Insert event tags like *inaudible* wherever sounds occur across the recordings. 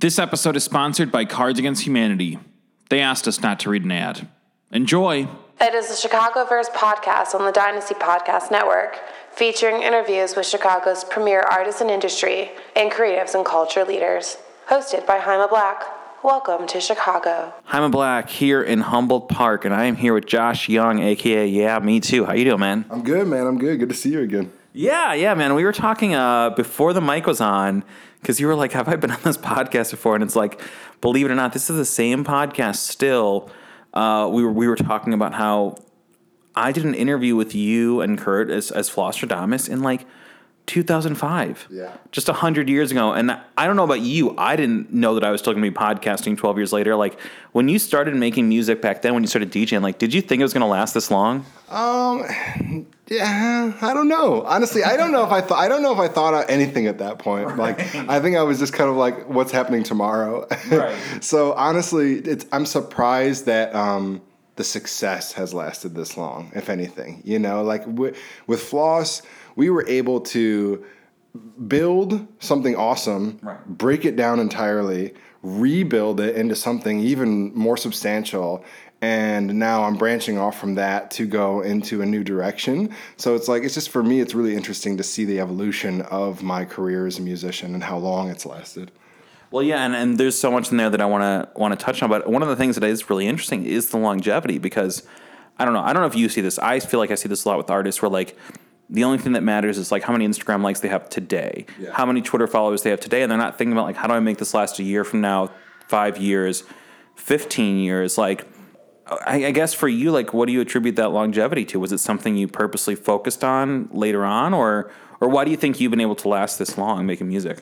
This episode is sponsored by Cards Against Humanity. They asked us not to read an ad. Enjoy! It is the Chicagoverse podcast on the Dynasty Podcast Network, featuring interviews with Chicago's premier artists and industry and creatives and culture leaders. Hosted by Jaime Black. Welcome to Chicago. I'm Black here in Humboldt Park, and I am here with Josh Young, aka YehMe2. How you doing, man? I'm good, man. I'm good. Good to see you again. Yeah, yeah, man. We were talking uh, before the mic was on because you were like, "Have I been on this *laughs* podcast before?" And it's like, believe it or not, this is the same podcast still. Uh, we were we were talking about how I did an interview with you and Curt as as Flosstradamus in like 2005. Yeah. Just 100 years ago. And I don't know about you. I didn't know that I was still going to be podcasting 12 years later. Like when you started making music back then, when you started DJing, like, did you think it was going to last this long? Um, yeah, I don't know. Honestly, I don't know if I thought. I don't know if I thought of anything at that point. Like, I think I was just kind of like, "What's happening tomorrow?" Right. *laughs* so honestly, it's I'm surprised that um, the success has lasted this long. If anything, you know, like with, with Floss, we were able to build something awesome, Right. break it down entirely, rebuild it into something even more substantial. And now I'm branching off from that to go into a new direction. So it's like, it's just for me, it's really interesting to see the evolution of my career as a musician and how long it's lasted. Well, yeah, and, and there's so much in there that I want to want to touch on. But one of the things that is really interesting is the longevity because I don't know. I don't know if you see this. I feel like I see this a lot with artists where like the only thing that matters is like how many Instagram likes they have today, Yeah. how many Twitter followers they have today, and they're not thinking about like how do I make this last a year from now, five years, fifteen years. Like, I, I guess for you, like, what do you attribute that longevity to? Was it something you purposely focused on later on, or or why do you think you've been able to last this long making music?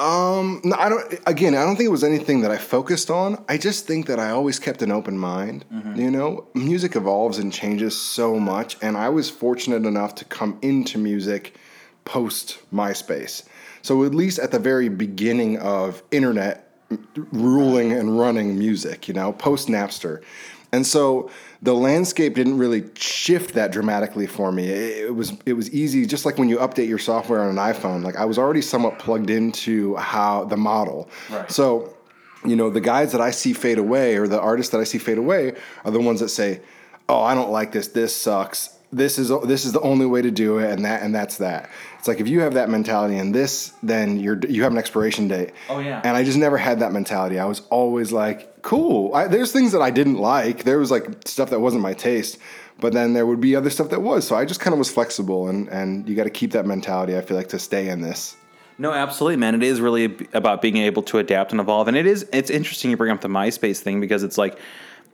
Um, no, I don't. Again, I don't think it was anything that I focused on. I just think that I always kept an open mind. Mm-hmm. You know, music evolves and changes so much, and I was fortunate enough to come into music post MySpace. So at least at the very beginning of internet ruling and running music, you know, post Napster. And so the landscape didn't really shift that dramatically for me. It, was it was easy, just like when you update your software on an iPhone. Like I was already somewhat plugged into how the model. Right. So, you know, the guys that I see fade away or the artists that I see fade away are the ones that say, "Oh, I don't like this. This sucks. This is this is the only way to do it, and that and that's that." It's like if you have that mentality and this, then you're you have an expiration date. Oh, yeah. And I just never had that mentality. I was always like, "Cool." I, there's things that I didn't like. There was like stuff that wasn't my taste. But then there would be other stuff that was. So I just kind of was flexible, and, and you got to keep that mentality. I feel like to stay in this. No, absolutely, man. It is really about being able to adapt and evolve, and it is. It's interesting you bring up the MySpace thing because it's like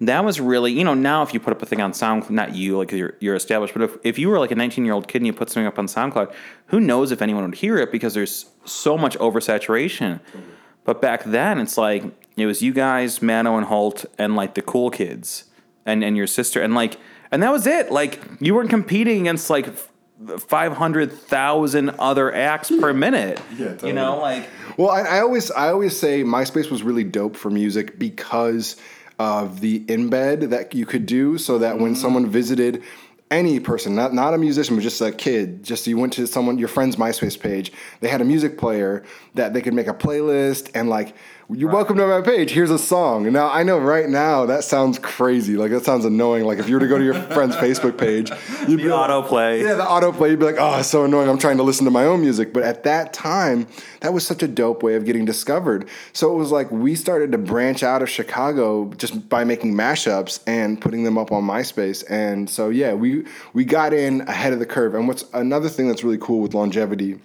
that was really, you know, now if you put up a thing on SoundCloud, not you, like you're, you're established, but if, if you were like a 19 year old kid and you put something up on SoundCloud, who knows if anyone would hear it because there's so much oversaturation. But back then, it's like it was you guys, Mano and Holt, and like the cool kids, and and your sister, and like, and that was it. Like you weren't competing against like. 500,000 other acts per minute. *laughs* Yeah, You know, like Well, I, I always I always say MySpace was really dope for music because of the embed that you could do, so that when mm. someone visited any person, not not a musician, but just a kid, just you went to someone your friend's MySpace page, they had a music player that they could make a playlist and like. You're welcome to my page. Here's a song. Now I know right now that sounds crazy. Like that sounds annoying. Like if you were to go to your *laughs* friend's Facebook page, you'd the autoplay. yeah, the autoplay, you'd be like, oh, it's so annoying. I'm trying to listen to my own music. But at that time, that was such a dope way of getting discovered. So it was like we started to branch out of Chicago just by making mashups and putting them up on MySpace. And so, yeah, we, we got in ahead of the curve. And what's another thing that's really cool with longevity,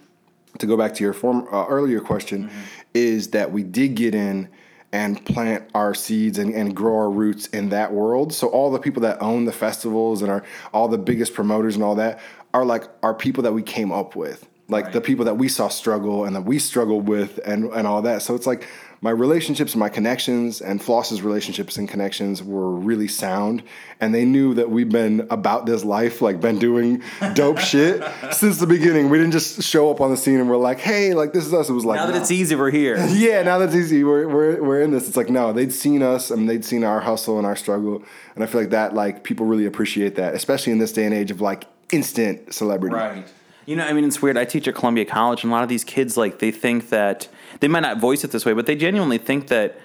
to go back to your form, uh, earlier question, is that we did get in and plant our seeds and, and grow our roots in that world. So all the people that own the festivals and are all the biggest promoters and all that are like are people that we came up with. Like the people that we saw struggle and that we struggled with and, and all that. So it's like my relationships and my connections and Floss's relationships and connections were really sound. And they knew that we've been about this life, like been doing *laughs* dope shit since the beginning. We didn't just show up on the scene and we're like, hey, like this is us. It was like now that no. it's easy, we're here. *laughs* Yeah, now that it's easy. We're, we're, we're in this. It's like, no, they'd seen us and they'd seen our hustle and our struggle. And I feel like that, like, people really appreciate that, especially in this day and age of like instant celebrity. Right. You know, I mean, it's weird. I teach at Columbia College, and a lot of these kids, like, they think that they might not voice it this way, but they genuinely think that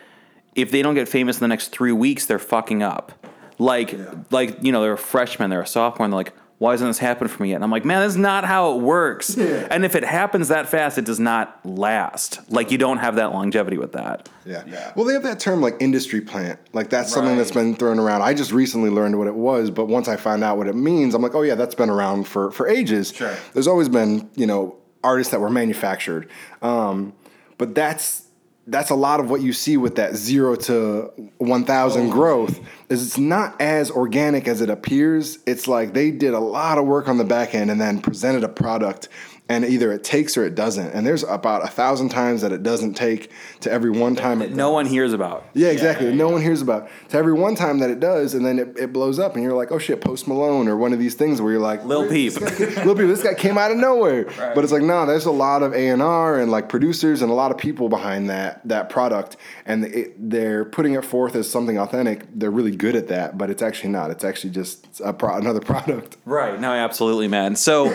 if they don't get famous in the next three weeks, they're fucking up. Like, like you know, they're a freshman, they're a sophomore, and they're like, why hasn't this happened for me yet? And I'm like, man, that's not how it works. Yeah. And if it happens that fast, it does not last. Like, you don't have that longevity with that. Yeah. Well, they have that term like industry plant. Like that's something that's been thrown around. I just recently learned what it was, but once I found out what it means, I'm like, oh yeah, that's been around for for ages. Sure. There's always been you know artists that were manufactured, um, but that's that's a lot of what you see with that zero to one thousand oh, growth. Is it's not as organic as it appears. It's like they did a lot of work on the back end and then presented a product. And either it takes or it doesn't. And there's about a thousand times that it doesn't take to every one time it No one hears about. yeah, exactly. no one hears about to every one time that it does, and then it, it blows up, and you're like, oh shit, Post Malone, or one of these things where you're like, Lil Peep. Lil Peep, this guy came out of nowhere. *laughs* But it's like, no, there's a lot of A and R and like producers and a lot of people behind that that product, and it, they're putting it forth as something authentic. They're really good at that, but it's actually not. It's actually just a pro- another *laughs* product. Right. No, absolutely, man. So,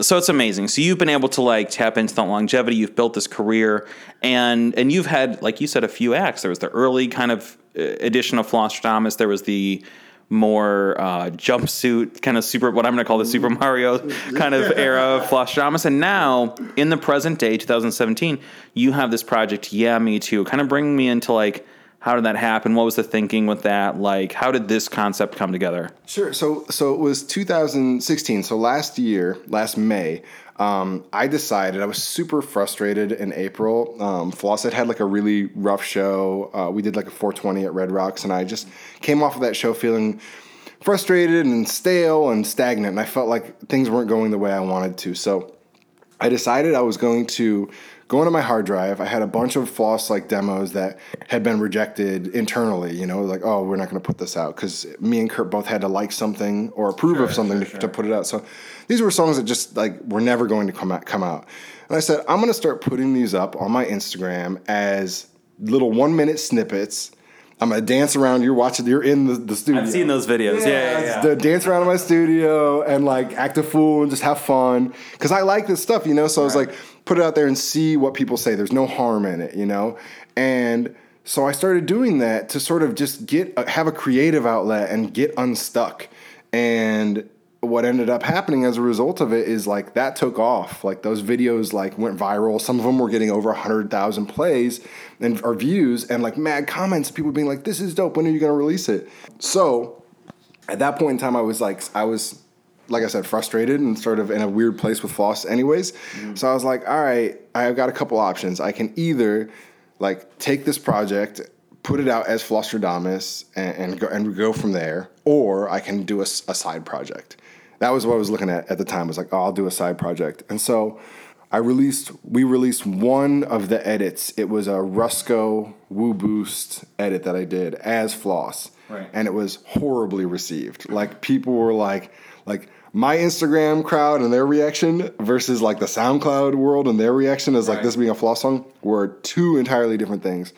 so it's amazing. So you've been able to like tap into that longevity. You've built this career, and and you've had, like you said, a few acts. There was the early kind of uh, edition of Flosstradamus. There was the more uh, jumpsuit kind of super, what I'm going to call the Super Mario kind of *laughs* era of Flosstradamus. And now, in the present day, 2017, you have this project. YehMe2. Kind of bring me into like. How did that happen? What was the thinking with that? Like, how did this concept come together? Sure. So so it was 2016. So last year, last May, um, I decided I was super frustrated in April. Um, Floss had had like a really rough show. Uh, we did like a 420 at Red Rocks, and I just came off of that show feeling frustrated and stale and stagnant. And I felt like things weren't going the way I wanted to. So I decided I was going to go into my hard drive. I had a bunch of floss like demos that had been rejected internally. You know, like oh, we're not going to put this out because me and Curt both had to like something or approve of something to, to put it out. So these were songs that just like were never going to come out. Come out. And I said I'm going to start putting these up on my Instagram as little one minute snippets. I'm gonna dance around. You're watching. You're in the, the studio. I've seen those videos. Yeah, yeah, yeah. To dance around in my studio and like act a fool and just have fun because I like this stuff, you know. So I was like, put it out there and see what people say. There's no harm in it, you know. And so I started doing that to sort of just get uh, have a creative outlet and get unstuck. And what ended up happening as a result of it is like that took off. Like those videos like went viral. Some of them were getting over hundred thousand plays and or views and like mad comments. People being like, "This is dope. When are you going to release it?" So at that point in time, I was like, I was, like I said, frustrated and sort of in a weird place with floss, anyways. Mm-hmm. So I was like, all right, I've got a couple options. I can either like take this project, put it out as Flosstradamus, and, and go and go from there, or I can do a side project. That was what I was looking at at the time. I was like, oh, I'll do a side project, and so. I released. We released one of the edits. It was a Rusco Woo Boost edit that I did as Floss, Right. and it was horribly received. Like people were like, like my Instagram crowd and their reaction versus like the SoundCloud world and their reaction as like Right. this being a Floss song were two entirely different things.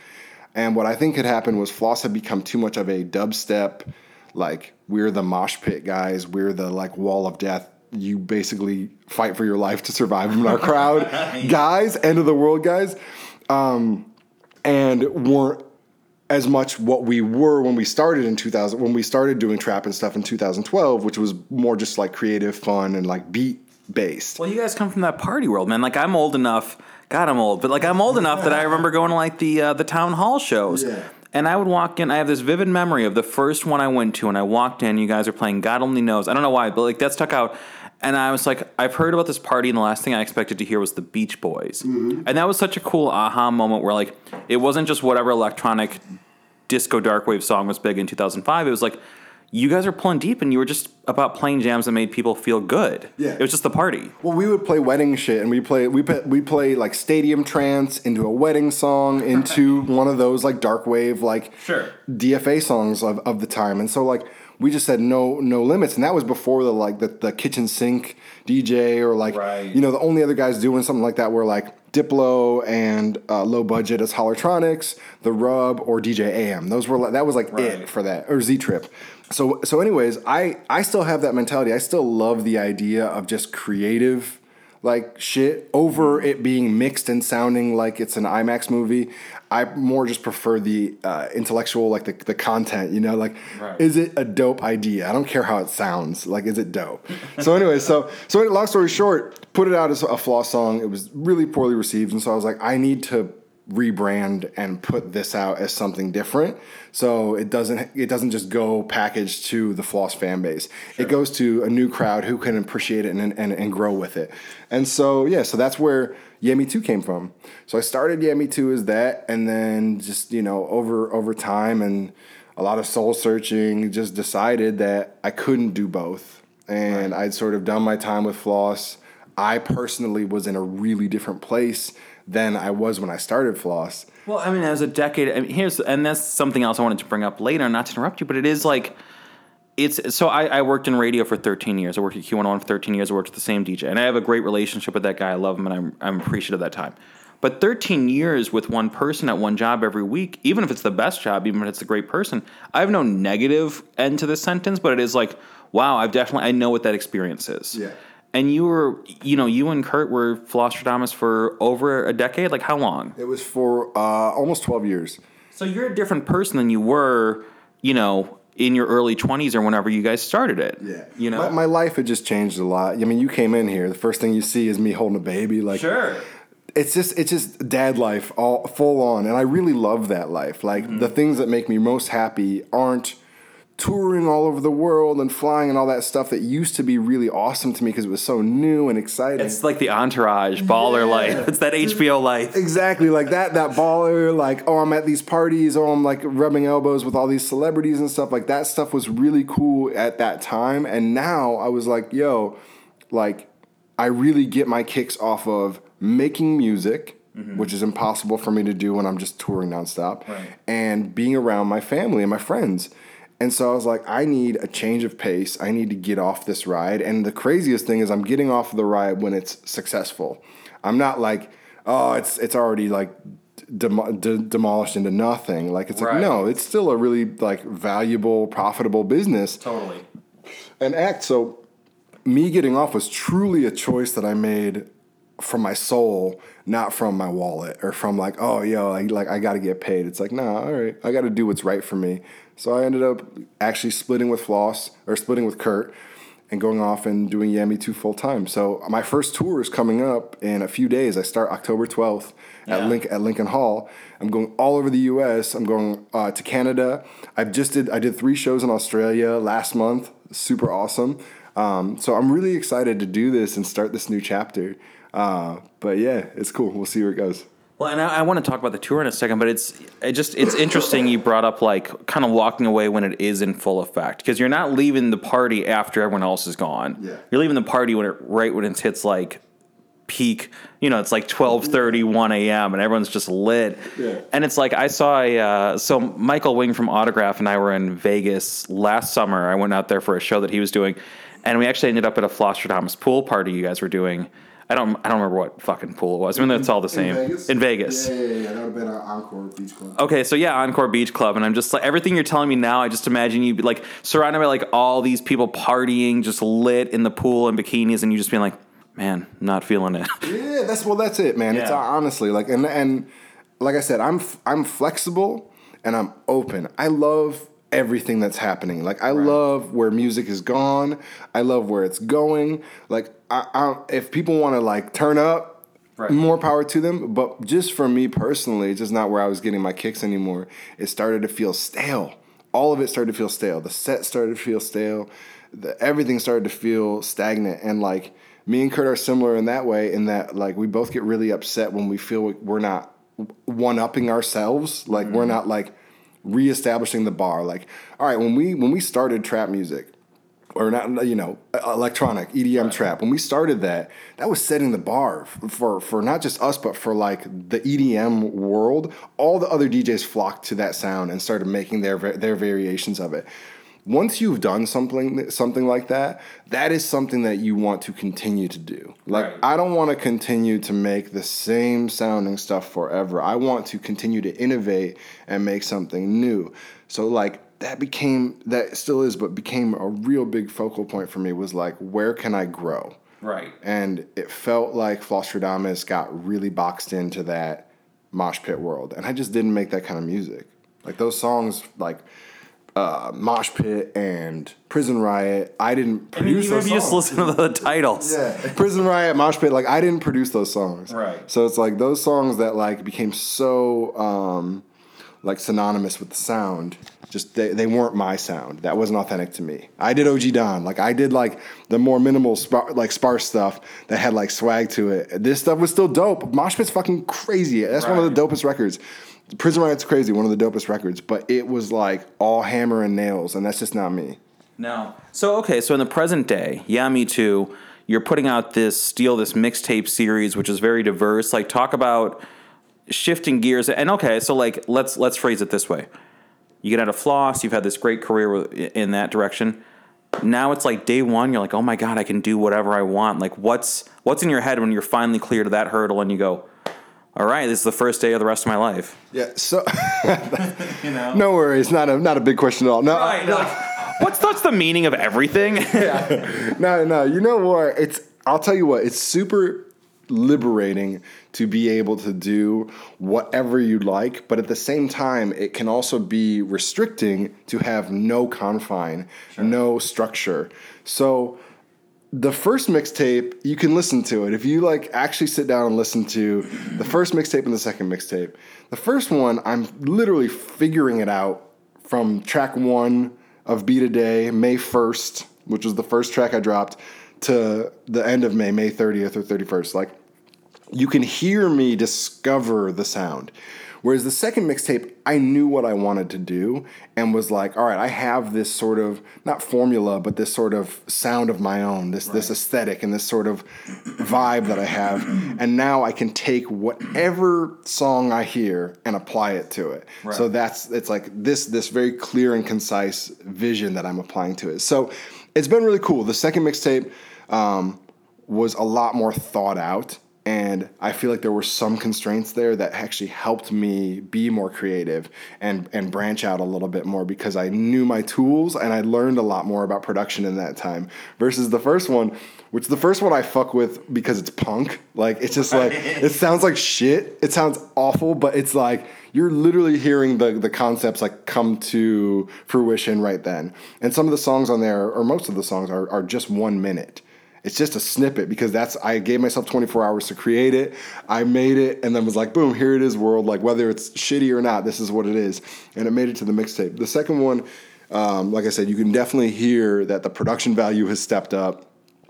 And what I think had happened was Floss had become too much of a dubstep, like we're the mosh pit guys, we're the like wall of death. You basically fight for your life to survive in our crowd, *laughs* guys, end of the world guys, um, and weren't as much what we were when we started in 2000 when we started doing trap and stuff in 2012 which was more just like creative fun and like beat based Well, you guys come from that party world, man. Like I'm old enough. God, I'm old, but like I'm old enough that I remember going to like the uh, the town hall shows. Yeah. And I would walk in. I have this vivid memory of the first one I went to, and I walked in. You guys are playing God Only Knows. I don't know why, but like that stuck out. And I was like, I've heard about this party, and the last thing I expected to hear was the Beach Boys. Mm-hmm. And that was such a cool aha moment where like it wasn't just whatever electronic disco dark wave song was big in 2005. It was like you guys are pulling deep, and you were just about playing jams that made people feel good. Yeah. it was just the party. well we would play wedding shit and we play we play, we play like stadium trance into a wedding song into *laughs* one of those like dark wave like Sure. dfa songs of, of the time and so like we just said no no limits and that was before the like the, the kitchen sink dj or like Right. you know the only other guys doing something like that were like Diplo and uh, low budget as Hollertronix, The Rub, or DJ AM. Those were like, that was like Right. it for that or Z Trip. So so anyways, I I still have that mentality. I still love the idea of just creative like shit over it being mixed and sounding like it's an IMAX movie. I more just prefer the uh, intellectual, like the, the content, you know, like Right. is it a dope idea? I don't care how it sounds. Like, is it dope? *laughs* so anyway, so so long story short, put it out as a flaw song. It was really poorly received, and so I was like, I need to rebrand and put this out as something different. So it doesn't it doesn't just go packaged to the floss fan base. It goes to a new crowd who can appreciate it and, and and grow with it. And so yeah, so that's where YehMe2 came from. So I started YehMe2 as that and then just, you know, over over time and a lot of soul searching, just decided that I couldn't do both. And I'd sort of done my time with Floss. I personally was in a really different place than I was when I started Floss. Well, I mean, as a decade, I mean, here's and that's something else I wanted to bring up later. Not to interrupt you, but it is like it's so I, I worked in radio for 13 years. I worked at Q101 for 13 years. I worked with the same DJ, and I have a great relationship with that guy. I love him, and I'm I'm appreciative of that time. But 13 years with one person at one job every week, even if it's the best job, even if it's a great person, I have no negative end to this sentence, but it is like, wow, I've definitely I know what that experience is. Yeah. And you were, you know, you and Curt were Flosstradamus for over a decade. Like how long? It was for uh, almost 12 years. So you're a different person than you were, you know, in your early 20s or whenever you guys started it. Yeah. You know? my, my life had just changed a lot. I mean, you came in here. The first thing you see is me holding a baby. Like, sure. it's just it's just dad life all full on and i really love that life like Mm-hmm. the things that make me most happy aren't touring all over the world and flying and all that stuff that used to be really awesome to me because it was so new and exciting It's like the entourage, baller Yeah. life. It's that HBO life. exactly like that that baller like oh i'm at these parties oh i'm like rubbing elbows with all these celebrities and stuff like that stuff was really cool at that time and now i was like yo like i really get my kicks off of making music mm-hmm. which is impossible for me to do when i'm just touring nonstop Right. and being around my family and my friends and so I was like, I need a change of pace. I need to get off this ride. And the craziest thing is, I'm getting off the ride when it's successful. I'm not like, oh, it's it's already like dem- de- demolished into nothing. Like it's Right. like no, it's still a really like valuable, profitable business Totally. and act. So me getting off was truly a choice that I made from my soul, not from my wallet or from like, oh yo, I like I got to get paid. It's like, nah, all right, I got to do what's right for me. So I ended up actually splitting with Floss or splitting with Curt and going off and doing YehMe2 full time. So my first tour is coming up in a few days. I start October 12th at Yeah. Link at Lincoln Hall. I'm going all over the U.S. I'm going uh, to Canada. I just did I did three shows in Australia last month. Super awesome. Um, so I'm really excited to do this and start this new chapter. Uh, but yeah, it's cool. We'll see where it goes. Well, and I, I want to talk about the tour in a second, but it's it just it's interesting you brought up like kind of walking away when it is in full effect because you're not leaving the party after everyone else is gone. Yeah. You're leaving the party when it right when it hits like peak. You know, it's like 12:30, 1 a.m. and everyone's just lit. Yeah. And it's like I saw a uh, so Michael Wing from Autograph and I were in Vegas last summer. I went out there for a show that he was doing, and we actually ended up at a Flosstradamus pool party you guys were doing. I don't I don't remember what fucking pool it was. I mean, that's all the same. In Vegas. Yeah, yeah, yeah. That would have been Encore Beach Club. Okay, so yeah, Encore Beach Club, and I'm just like everything you're telling me now. I just imagine you be like surrounded by like all these people partying, just lit in the pool in bikinis, and you just being like, "Man, not feeling it." *laughs* Yeah, that's well. That's it, man. It's Yeah. uh, honestly like, and and like I said, I'm I'm flexible and I'm open. I love everything that's happening. Like I love where music is gone. I love where it's going. Like I, I if people want to like turn up, Right. more power to them. But just for me personally, it's just not where I was getting my kicks anymore. It started to feel stale. All of it started to feel stale. The set started to feel stale. The, everything started to feel stagnant. And like me and Curt are similar in that way, in that like we both get really upset when we feel we're not one upping ourselves. Like we're mm-hmm. not like reestablishing the bar. Like all right, when we when we started trap music or not you know electronic EDM trap. When we started that that was setting the bar for for not just us but for like the EDM world. All the other DJs flocked to that sound and started making their their variations of it. Once you've done something something like that that is something that you want to continue to do. Like Right. I don't want to continue to make the same sounding stuff forever. I want to continue to innovate and make something new. So like that became that still is but became a real big focal point for me was like where can i grow Right. And it felt like Flosstradamus got really boxed into that mosh pit world. And I just didn't make that kind of music. Like those songs, like uh, Mosh Pit and Prison Riot, I didn't I mean, produce even those if you just listen to the *laughs* titles. Yeah, Prison Riot, Mosh Pit, like I didn't produce those songs. Right. So it's like those songs that like became so um, like synonymous with the sound. Just they, they weren't my sound. That wasn't authentic to me. I did OG Don. Like I did like the more minimal spar- like sparse stuff that had like swag to it. This stuff was still dope. Mosh Pit's fucking crazy. That's one of the dopest records. Prison Riot's crazy, one of the dopest records, but it was like all hammer and nails, and that's just not me. No. So okay, so in the present day, YehMe2. You're putting out this Steel, this mixtape series, which is very diverse. Like, talk about shifting gears. And okay, so like, let's let's phrase it this way: you get out of floss. You've had this great career in that direction. Now it's like day one. You're like, oh my god, I can do whatever I want. Like, what's what's in your head when you're finally clear to that hurdle and you go, all right, this is the first day of the rest of my life. Yeah. So *laughs* *laughs* You know. no worries, not a not a big question at all. No, Right. like, what's that's the meaning of everything? *laughs* yeah no, no. You know what? It's. I'll tell you what. It's super liberating to be able to do whatever you like, but at the same time, it can also be restricting to have no confine, no structure. So the first mixtape, you can listen to it. If you like actually sit down and listen to the first mixtape and the second mixtape, the first one, I'm literally figuring it out from track one of Beat a Day, May 1st, which was the first track I dropped, to the end of May, May 30th or 31st. Like, you can hear me discover the sound. Whereas the second mixtape, I knew what I wanted to do and was like, all right, I have this sort of not formula, but this sort of sound of my own, this this aesthetic and this sort of vibe that I have. And now I can take whatever song I hear and apply it to it. So that's it's like this this very clear and concise vision that I'm applying to it. So it's been really cool. The second mixtape um, was a lot more thought out and I feel like there were some constraints there that actually helped me be more creative and and branch out a little bit more because I knew my tools and I learned a lot more about production in that time versus the first one which the first one I fuck with because it's punk. Like it's just like it sounds like shit. It sounds awful but it's like you're literally hearing the the concepts like come to fruition right then. And some of the songs on there or most of the songs are, are just one minute it's just a snippet because that's I gave myself 24 hours to create it. I made it and then was like, boom, here it is, world. Like whether it's shitty or not, this is what it is, and it made it to the mixtape. The second one, um, like I said, you can definitely hear that the production value has stepped up.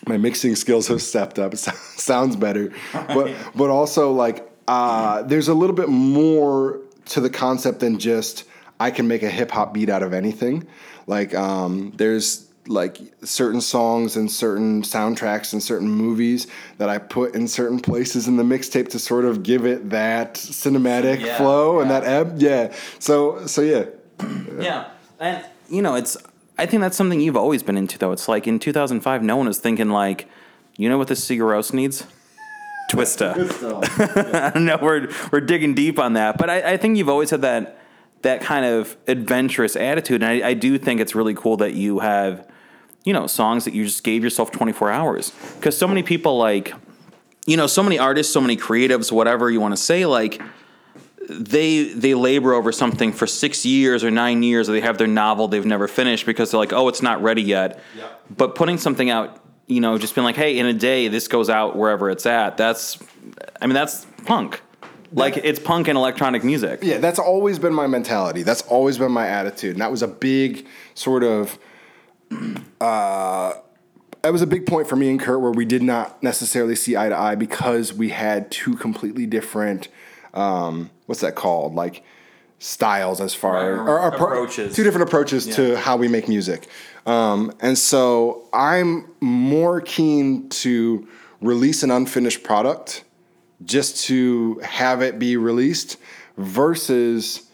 My mixing skills have stepped up. *laughs* It sounds better, but but also like uh, there's a little bit more to the concept than just I can make a hip hop beat out of anything. Like um, there's like certain songs and certain soundtracks and certain movies that I put in certain places in the mixtape to sort of give it that cinematic Yeah, flow and that ebb. Yeah. So so yeah. Yeah, and you know, it's. I think that's something you've always been into, though. It's like in 2005, no one was thinking like, you know what this Sigur Rós needs? Twista. *laughs* I don't know. We're we're digging deep on that, but I, I think you've always had that that kind of adventurous attitude, and I, I do think it's really cool that you have, you know, songs that you just gave yourself 24 hours because so many people like, you know, so many artists, so many creatives, whatever you want to say, like they they labor over something for six years or nine years, or they have their novel they've never finished because they're like, oh, it's not ready yet. But putting something out, you know, just being like, hey, in a day this goes out wherever it's at. That's, I mean, that's punk. Like it's punk and electronic music. Yeah, that's always been my mentality. That's always been my attitude. And that was a big sort of uh that was a big point for me and Curt where we did not necessarily see eye to eye because we had two completely different um what's that called? Like styles as far Right, or, or approaches. two different approaches to how we make music. Um and so I'm more keen to release an unfinished product just to have it be released versus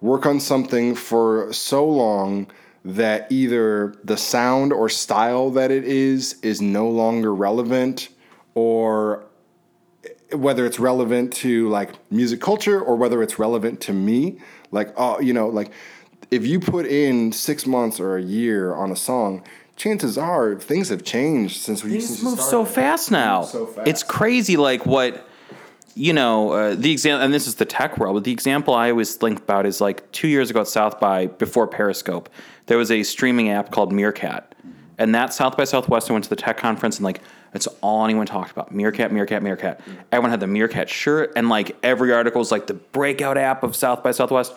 work on something for so long that either the sound or style that it is is no longer relevant or whether it's relevant to like music culture or whether it's relevant to me like oh you know like if you put in 6 months or a year on a song chances are things have changed since we Things move so fast now. so fast. It's crazy. Like what you know, uh, the example, and this is the tech world. But the example I always think about is like two years ago at South by before Periscope, there was a streaming app called Meerkat, and that South by Southwest I went to the tech conference and like that's all anyone talked about. Meerkat, Meerkat, Meerkat. Everyone had the Meerkat shirt, and like every article was like the breakout app of South by Southwest.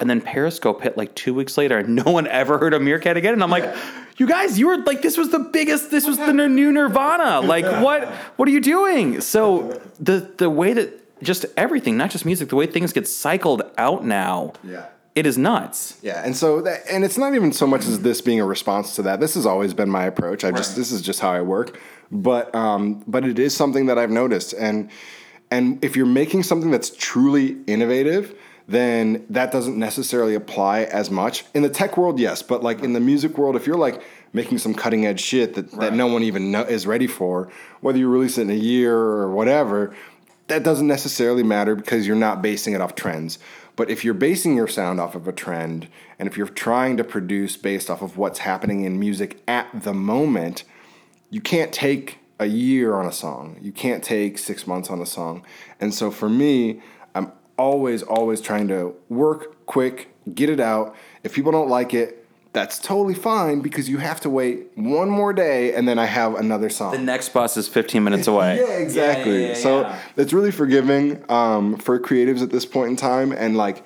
And then Periscope hit like two weeks later, and *laughs* no one ever heard of Meerkat again. And I'm like, you guys, you were like, this was the biggest, this was the new Nirvana. Like, what, what are you doing? So the the way that just everything, not just music, the way things get cycled out now, Yeah. it is nuts. Yeah, and so that, and it's not even so much as this being a response to that. This has always been my approach. I just this is just how I work. But um, but it is something that I've noticed, and and if you're making something that's truly innovative, then that doesn't necessarily apply as much in the tech world. Yes, but like in the music world, if you're like making some cutting edge shit that, that no one even know, is ready for, whether you release it in a year or whatever, that doesn't necessarily matter because you're not basing it off trends. But if you're basing your sound off of a trend, and if you're trying to produce based off of what's happening in music at the moment, you can't take a year on a song. You can't take six months on a song. And so for me, always, always trying to work quick, get it out. If people don't like it, that's totally fine because you have to wait one more day and then I have another song. The next bus is 15 minutes away. *laughs* Yeah, exactly. Yeah, yeah, yeah, so it's really forgiving um, for creatives at this point in time, and like.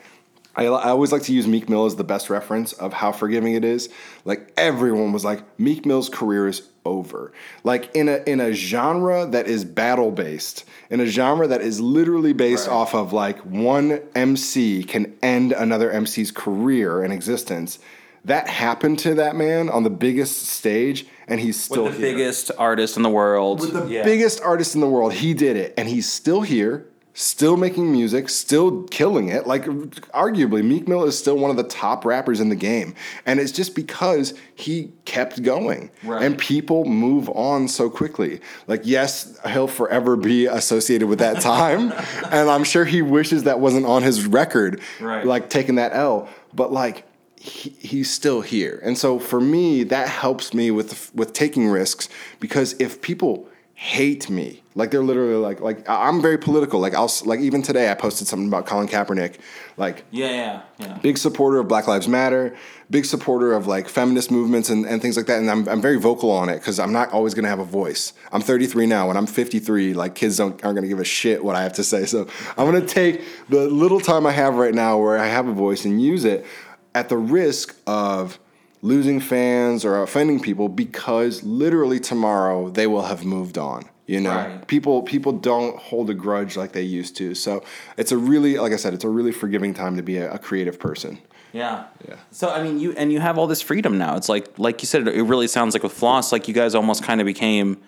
I, I always like to use Meek Mill as the best reference of how forgiving it is. Like everyone was like, Meek Mill's career is over. Like in a in a genre that is battle based, in a genre that is literally based Right. off of like one MC can end another MC's career and existence. That happened to that man on the biggest stage, and he's still With the here biggest artist in the world. with the Yeah. biggest artist in the world. He did it, and he's still here, still making music, still killing it. Like, arguably, Meek Mill is still one of the top rappers in the game, and it's just because he kept going. Right. And people move on so quickly. Like, yes, he'll forever be associated with that *laughs* time, and I'm sure he wishes that wasn't on his record, Right. like taking that L. But like. He, he's still here, and so for me, that helps me with with taking risks because if people hate me. Like they're literally like like I'm very political. Like I'll like even today I posted something about Colin Kaepernick. Like Yeah, yeah, yeah. big supporter of Black Lives Matter, big supporter of like feminist movements and, and things like that. And I'm, I'm very vocal on it because I'm not always going to have a voice. I'm 33 now. When I'm 53, like kids don't, aren't going to give a shit what I have to say. So I'm going to take the little time I have right now where I have a voice and use it at the risk of losing fans or offending people because literally tomorrow they will have moved on. You know, Right. people people don't hold a grudge like they used to. So it's a really, like I said, it's a really forgiving time to be a, a creative person. Yeah. Yeah. So I mean, you and you have all this freedom now. It's like, like you said, it really sounds like with Floss, like you guys almost kind of became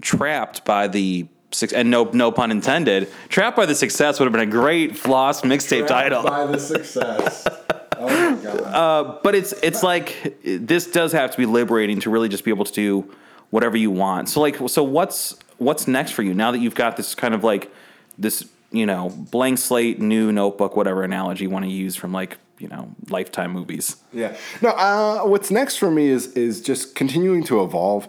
trapped by the six, and no, no pun intended. Trapped by the success would have been a great Floss mixtape title. By the success. Oh but it's it's like this does have to be liberating to really just be able to do whatever you want. So like, so what's what's next for you now that you've got this kind of like this you know blank slate, new notebook, whatever analogy you want to use from like you know Lifetime movies. Yeah. No. Uh, what's next for me is is just continuing to evolve.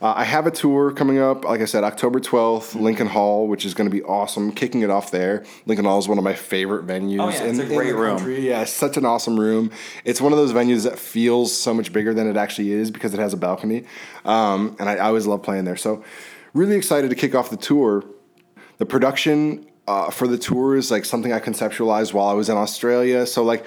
Uh, I have a tour coming up. Like I said, October twelfth, Lincoln Hall, which is going to be awesome. Kicking it off there. Lincoln Hall is one of my favorite venues. Oh, yeah, in, it's a great room. country. Yeah, such an awesome room. It's one of those venues that feels so much bigger than it actually is because it has a balcony. Um, and I, I always love playing there. So, really excited to kick off the tour. The production uh, for the tour is like something I conceptualized while I was in Australia. So like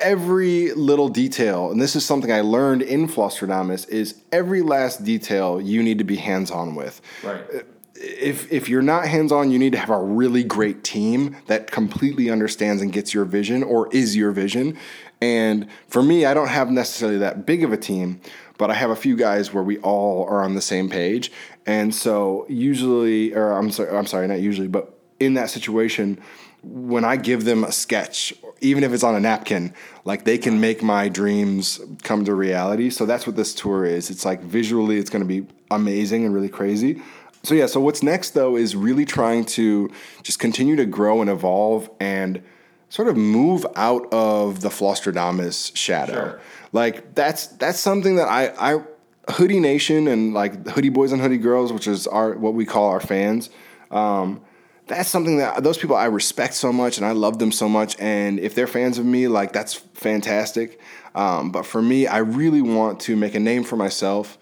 every little detail, and this is something I learned in Flosstradamus, is every last detail you need to be hands on with. Right. Uh, if if you're not hands on, you need to have a really great team that completely understands and gets your vision or is your vision. And for me, I don't have necessarily that big of a team, but I have a few guys where we all are on the same page. And so usually, or I'm sorry, I'm sorry, not usually, but in that situation, when I give them a sketch, even if it's on a napkin, like they can make my dreams come to reality. So that's what this tour is. It's like visually, it's going to be amazing and really crazy. So yeah, so what's next though is really trying to just continue to grow and evolve and sort of move out of the Flosstradamus shadow. Sure. Like that's that's something that I I Hoodie Nation and like Hoodie Boys and Hoodie Girls, which is our what we call our fans. Um, that's something that those people I respect so much and I love them so much. And if they're fans of me, like that's fantastic. Um, but for me, I really want to make a name for myself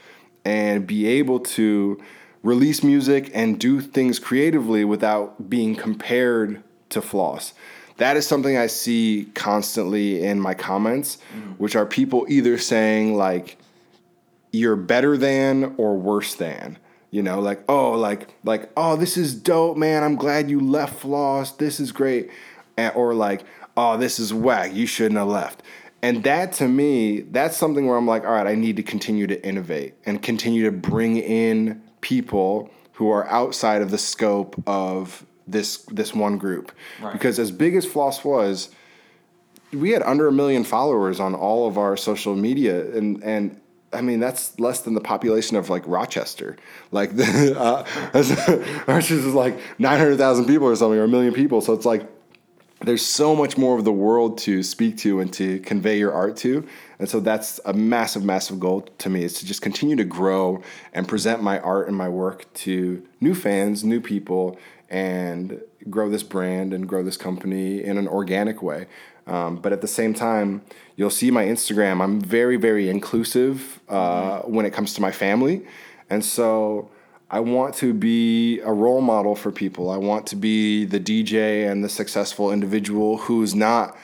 and be able to release music and do things creatively without being compared to Floss. That is something I see constantly in my comments, mm-hmm. which are people either saying like you're better than or worse than you know like oh like like oh this is dope man. I'm glad you left floss. This is great. And, or like oh this is whack. You shouldn't have left. And that to me that's something where i'm like all right i need to continue to innovate and continue to bring in people who are outside of the scope of this this one group. Right. because as big as floss was we had under a million followers on all of our social media. And and I mean, that's less than the population of like Rochester. Like, the, *laughs* uh, Rochester is like 900,000 people or something, or a million people. So it's like, there's so much more of the world to speak to and to convey your art to. And so that's a massive, massive goal to me is to just continue to grow and present my art and my work to new fans, new people, and grow this brand and grow this company in an organic way. Um, but at the same time, you'll see my Instagram. I'm very, very inclusive uh, when it comes to my family. And so I want to be a role model for people. I want to be the DJ and the successful individual who's not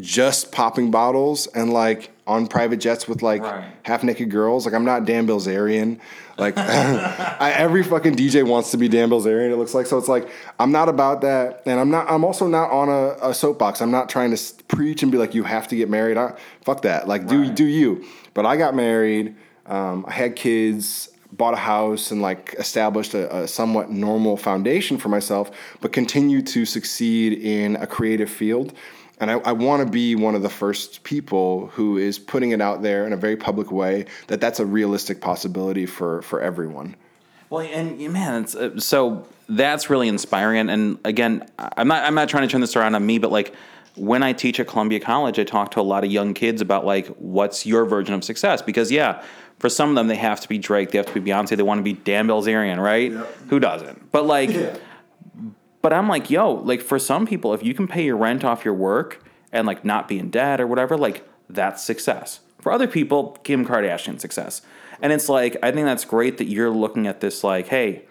just popping bottles and like on private jets with like right. half naked girls. Like I'm not Dan Bilzerian. Like *laughs* I, every fucking DJ wants to be Dan Bilzerian. It looks like so. It's like I'm not about that, and I'm not. I'm also not on a, a soapbox. I'm not trying to preach and be like you have to get married. I, fuck that. Like do right. do you? But I got married. Um, I had kids bought a house and like established a, a, somewhat normal foundation for myself, but continue to succeed in a creative field. And I, I want to be one of the first people who is putting it out there in a very public way that that's a realistic possibility for, for everyone. Well, and man, it's, uh, so that's really inspiring. And again, I'm not I'm not trying to turn this around on me, but like when I teach at Columbia College, I talk to a lot of young kids about like what's your version of success? Because yeah, for some of them they have to be Drake, they have to be Beyonce, they want to be Dan Bilzerian, right? Yep. Who doesn't? But like yeah. But I'm like, yo, like for some people, if you can pay your rent off your work and like not be in debt or whatever, like that's success. For other people, Kim Kardashian success. And it's like, I think that's great that you're looking at this like, hey,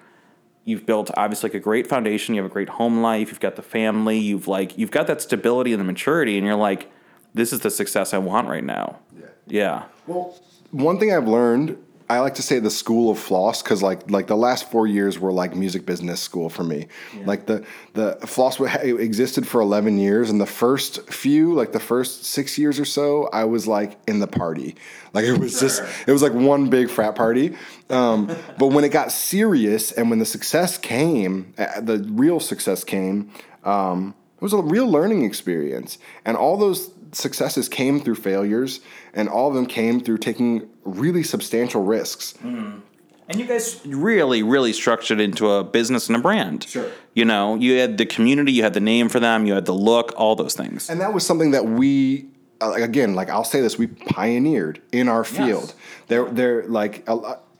you've built obviously like a great foundation, you have a great home life, you've got the family, you've like you've got that stability and the maturity, and you're like, this is the success I want right now. Yeah. Yeah. Well, one thing I've learned I like to say the school of floss because like like the last four years were like music business school for me. Yeah. Like the the floss existed for eleven years, and the first few, like the first six years or so, I was like in the party. Like it was sure. just it was like one big frat party. Um, but when it got serious and when the success came, the real success came. Um, it was a real learning experience, and all those successes came through failures, and all of them came through taking really substantial risks. Mm. And you guys really, really structured into a business and a brand. Sure. You know, you had the community, you had the name for them, you had the look, all those things. And that was something that we, uh, again, like I'll say this, we pioneered in our field. Yes. They're, they're like,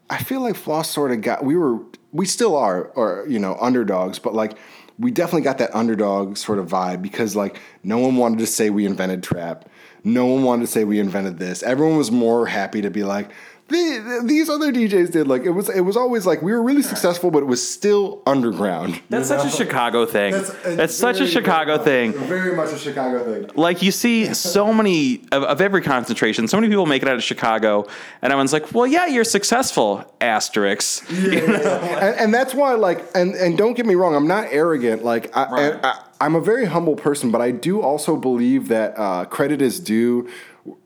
I feel like Floss sort of got, we were, we still are, or, you know, underdogs, but like, we definitely got that underdog sort of vibe because like no one wanted to say we invented trap. No one wanted to say we invented this. Everyone was more happy to be like, the, these other DJs did. Like it was, it was always like we were really successful, but it was still underground. That's such know? a Chicago thing. That's, That's such a Chicago thing. Very much a Chicago thing. Like you see *laughs* so many of, of, every concentration. So many people make it out of Chicago, and everyone's like, "Well, yeah, you're successful." Asterisks. Yeah, you *laughs* know? and, and, that's why, like, and and don't get me wrong, I'm not arrogant. Like, I, right. I, I'm a very humble person, but I do also believe that uh, credit is due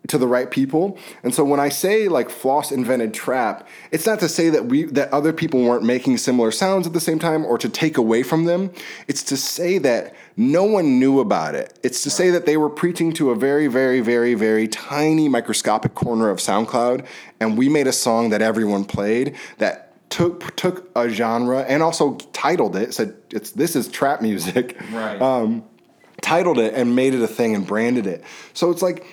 to the right people. And so when I say like Floss invented trap, it's not to say that we that other people weren't making similar sounds at the same time or to take away from them. It's to say that no one knew about it. It's to right. say that they were preaching to a very very very very tiny microscopic corner of SoundCloud and we made a song that everyone played that took took a genre and also titled it said it's this is trap music. Right. Um, titled it and made it a thing and branded it. So it's like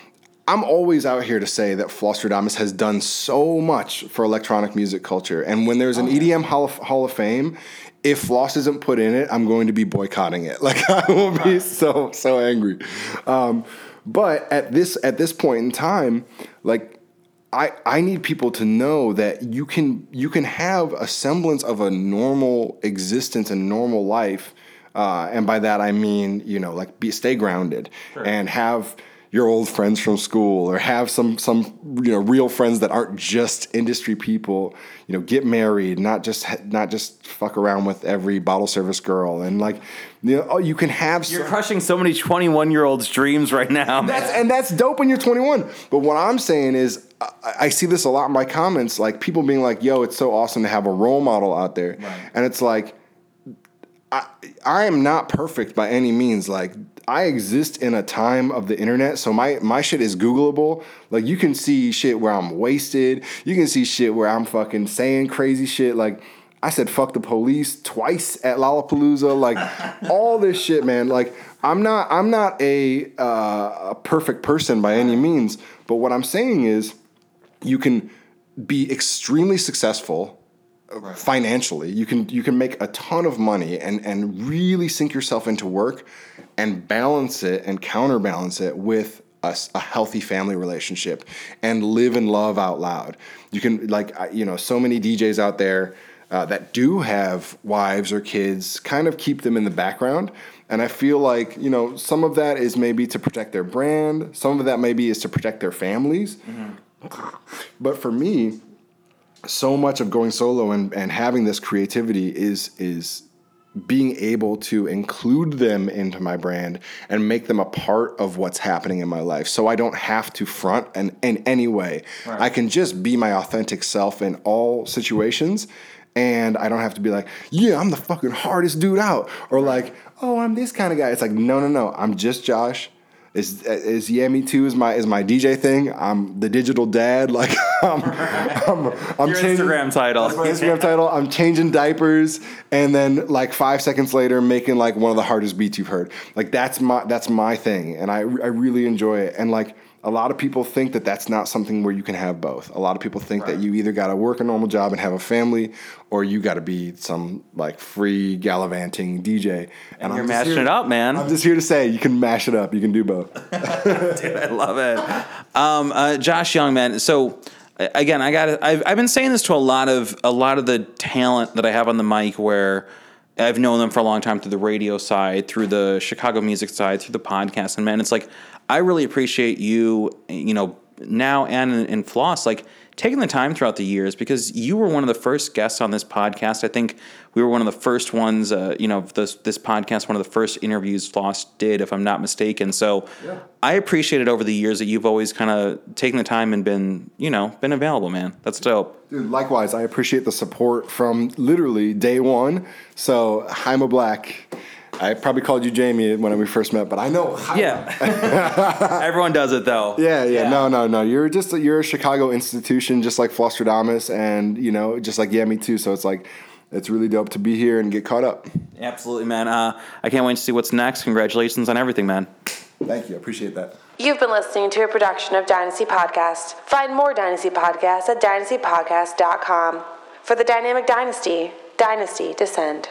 I'm always out here to say that Flosstradamus has done so much for electronic music culture. And when there's an EDM Hall of, Hall of Fame, if Floss isn't put in it, I'm going to be boycotting it. *laughs* Like I will be so so angry. Um, but at this at this point in time, like I I need people to know that you can you can have a semblance of a normal existence and normal life, uh, and by that I mean you know like be stay grounded and have your old friends from school or have some some you know real friends that aren't just industry people you know get married not just not just fuck around with every bottle service girl and like you know oh, you can have You're some- crushing so many 21 year olds' dreams right now. that's and that's dope when you're 21. But what I'm saying is, I, I see this a lot in my comments, like people being like, "Yo, it's so awesome to have a role model out there," and it's like, I I am not perfect by any means. Like I exist in a time of the internet, so my my shit is Googleable. Like you can see shit where I'm wasted. You can see shit where I'm fucking saying crazy shit. Like I said, fuck the police twice at Lollapalooza. Like *laughs* all this shit, man. Like I'm not I'm not a uh, a perfect person by any means. But what I'm saying is, you can be extremely successful financially. You can you can make a ton of money and and really sink yourself into work and balance it and counterbalance it with a healthy family relationship and live and love out loud. You can like you know so many DJs out there uh, that do have wives or kids kind of keep them in the background. And I feel like, you know, some of that is maybe to protect their brand, some of that maybe is to protect their families. But for me, so much of going solo and, and having this creativity is is being able to include them into my brand and make them a part of what's happening in my life. So i don't have to front in, in any way. I can just be my authentic self in all situations and i don't have to be like yeah i'm the fucking hardest dude out or like oh i'm this kind of guy. It's like no no no. I'm just josh. Is is YehMe2 is my is my DJ thing. I'm the digital dad. Like *laughs* I'm I'm, I'm Your changing- Instagram title. Instagram title. I'm changing diapers, and then like five seconds later, making like one of the hardest beats you've heard. Like that's my that's my thing, and I I really enjoy it. And like a lot of people think that that's not something where you can have both. A lot of people think that you either got to work a normal job and have a family, or you got to be some like free gallivanting DJ. And, you're I'm mashing here- it up, man. I'm just here to say you can mash it up. You can do both. *laughs* Dude, I love it. Um, uh, Josh Young, man. So again, I got. I've, I've been saying this to a lot of a lot of the talent that I have on the mic, where I've known them for a long time through the radio side, through the Chicago music side, through the podcast, and man, it's like I really appreciate you. You know, now and in, in Floss, like taking the time throughout the years because you were one of the first guests on this podcast. I think we were one of the first ones, uh, you know, this this podcast, one of the first interviews Floss did, if I'm not mistaken. So I appreciate it over the years that you've always kind of taken the time and been, you know, been available, man. That's dope. Dude, likewise, I appreciate the support from literally day one. So, Jaime Black, I probably called you Jamie when we first met, but I know. Jaime. Yeah. *laughs* Everyone does it though. Yeah, yeah, no, no, no. You're just a, you're a Chicago institution, just like Flosstradamus, and you know, just like YehMe2. So it's like, it's really dope to be here and get caught up. Absolutely, man. Uh, I can't wait to see what's next. Congratulations on everything, man. Thank you, I appreciate that. You've been listening to a production of Dynasty Podcast. Find more Dynasty Podcasts at dynastypodcast.com. For the Dynamic Dynasty, Dynasty Descend.